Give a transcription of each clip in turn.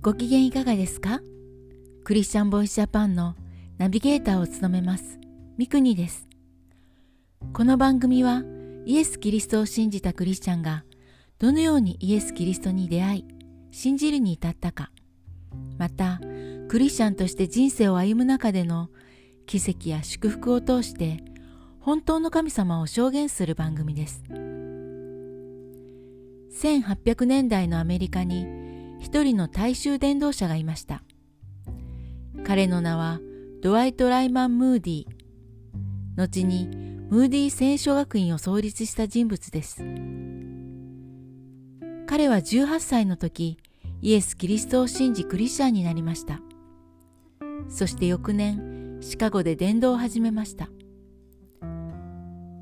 ご機嫌いかがですか？クリスチャンボイスジャパンのナビゲーターを務めますミクニです。この番組はイエス・キリストを信じたクリスチャンがどのようにイエス・キリストに出会い信じるに至ったかまたクリスチャンとして人生を歩む中での奇跡や祝福を通して本当の神様を証言する番組です。1800年代のアメリカに一人の大衆伝道者がいました。彼の名はドワイト・ライマン・ムーディ。後にムーディ聖書学院を創立した人物です。彼は18歳の時イエス・キリストを信じクリスチャンになりました。そして翌年シカゴで伝道を始めました。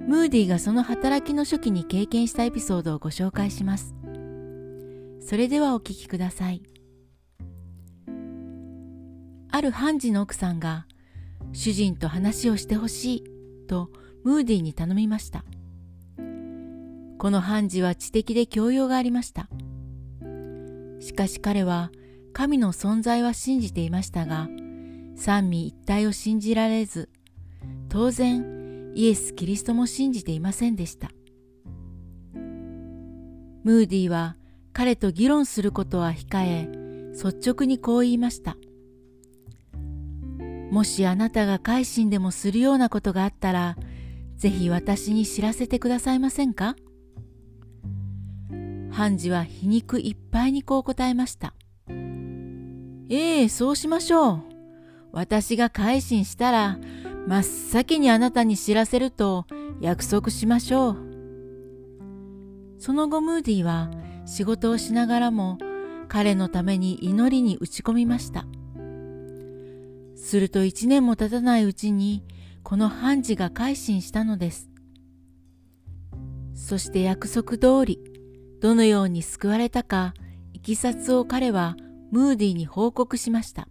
ムーディがその働きの初期に経験したエピソードをご紹介します。それではお聞きください。ある判事の奥さんが主人と話をしてほしいとムーディに頼みました。この判事は知的で教養がありました。しかし彼は神の存在は信じていましたが三位一体を信じられず当然イエス・キリストも信じていませんでした。ムーディは彼と議論することは控え率直にこう言いましたもしあなたが改心でもするようなことがあったらぜひ私に知らせてくださいませんか？判事は皮肉いっぱいにこう答えました。ええ、そうしましょう。私が改心したら、真っ先にあなたに知らせると約束しましょう。その後ムーディは仕事をしながらも彼のために祈りに打ち込みました。すると一年も経たないうちにこの判事が改心したのです。そして約束通りどのように救われたかいきさつを彼はムーディに報告しました。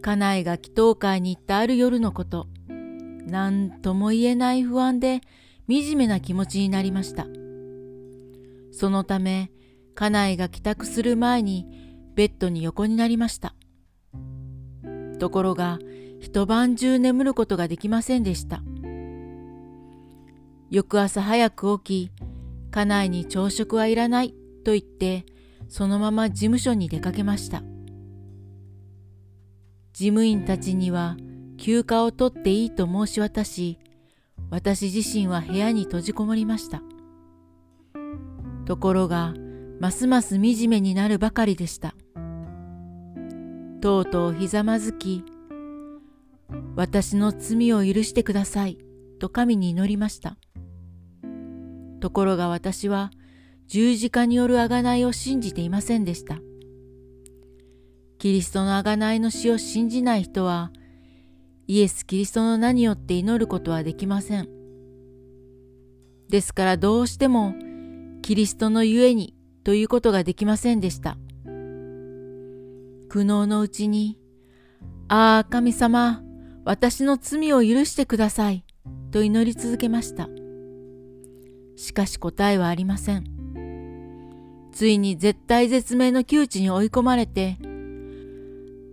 家内が祈祷会に行ったある夜のこと、何とも言えない不安で惨めな気持ちになりました。そのため、家内が帰宅する前にベッドに横になりました。ところが、一晩中眠ることができませんでした。翌朝早く起き、家内に朝食はいらないと言って、そのまま事務所に出かけました。事務員たちには休暇を取っていいと申し渡し、私自身は部屋に閉じこもりました。ところが、ますます惨めになるばかりでした。とうとうひざまずき、私の罪を許してくださいと神に祈りました。ところが私は十字架による贖いを信じていませんでした。キリストの贖いの死を信じない人は、イエス・キリストの名によって祈ることはできません。ですからどうしても、キリストのゆえにということができませんでした。苦悩のうちに、ああ、神様、私の罪を許してください、と祈り続けました。しかし答えはありません。ついに絶対絶命の窮地に追い込まれて、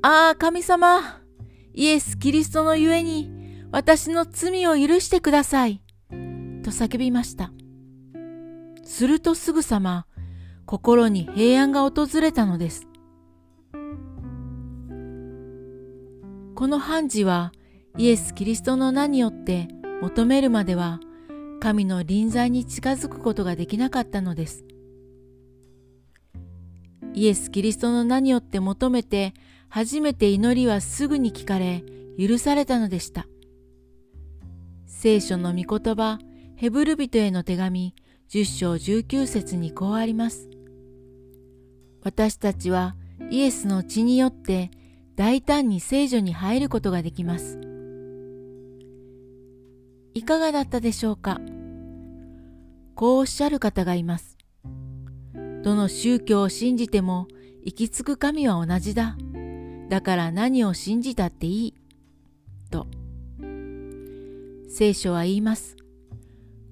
ああ、神様、イエス・キリストのゆえに私の罪を許してください、と叫びました。するとすぐさま、心に平安が訪れたのです。この判事はイエス・キリストの名によって求めるまでは神の臨在に近づくことができなかったのです。イエス・キリストの名によって求めて初めて祈りはすぐに聞かれ許されたのでした。聖書の御言葉ヘブル人への手紙10章19節にこうあります。私たちはイエスの血によって大胆に聖女に入ることができます。いかがだったでしょうか？こうおっしゃる方がいます。どの宗教を信じても行き着く神は同じだ。だから何を信じたっていい？と。聖書は言います。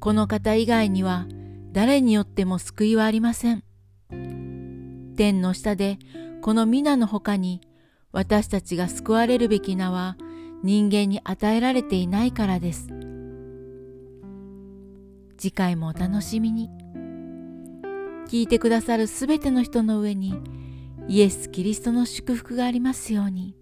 この方以外には誰によっても救いはありません。天の下でこの皆の他に私たちが救われるべき名は人間に与えられていないからです。次回もお楽しみに。聞いてくださるすべての人の上にイエス・キリストの祝福がありますように。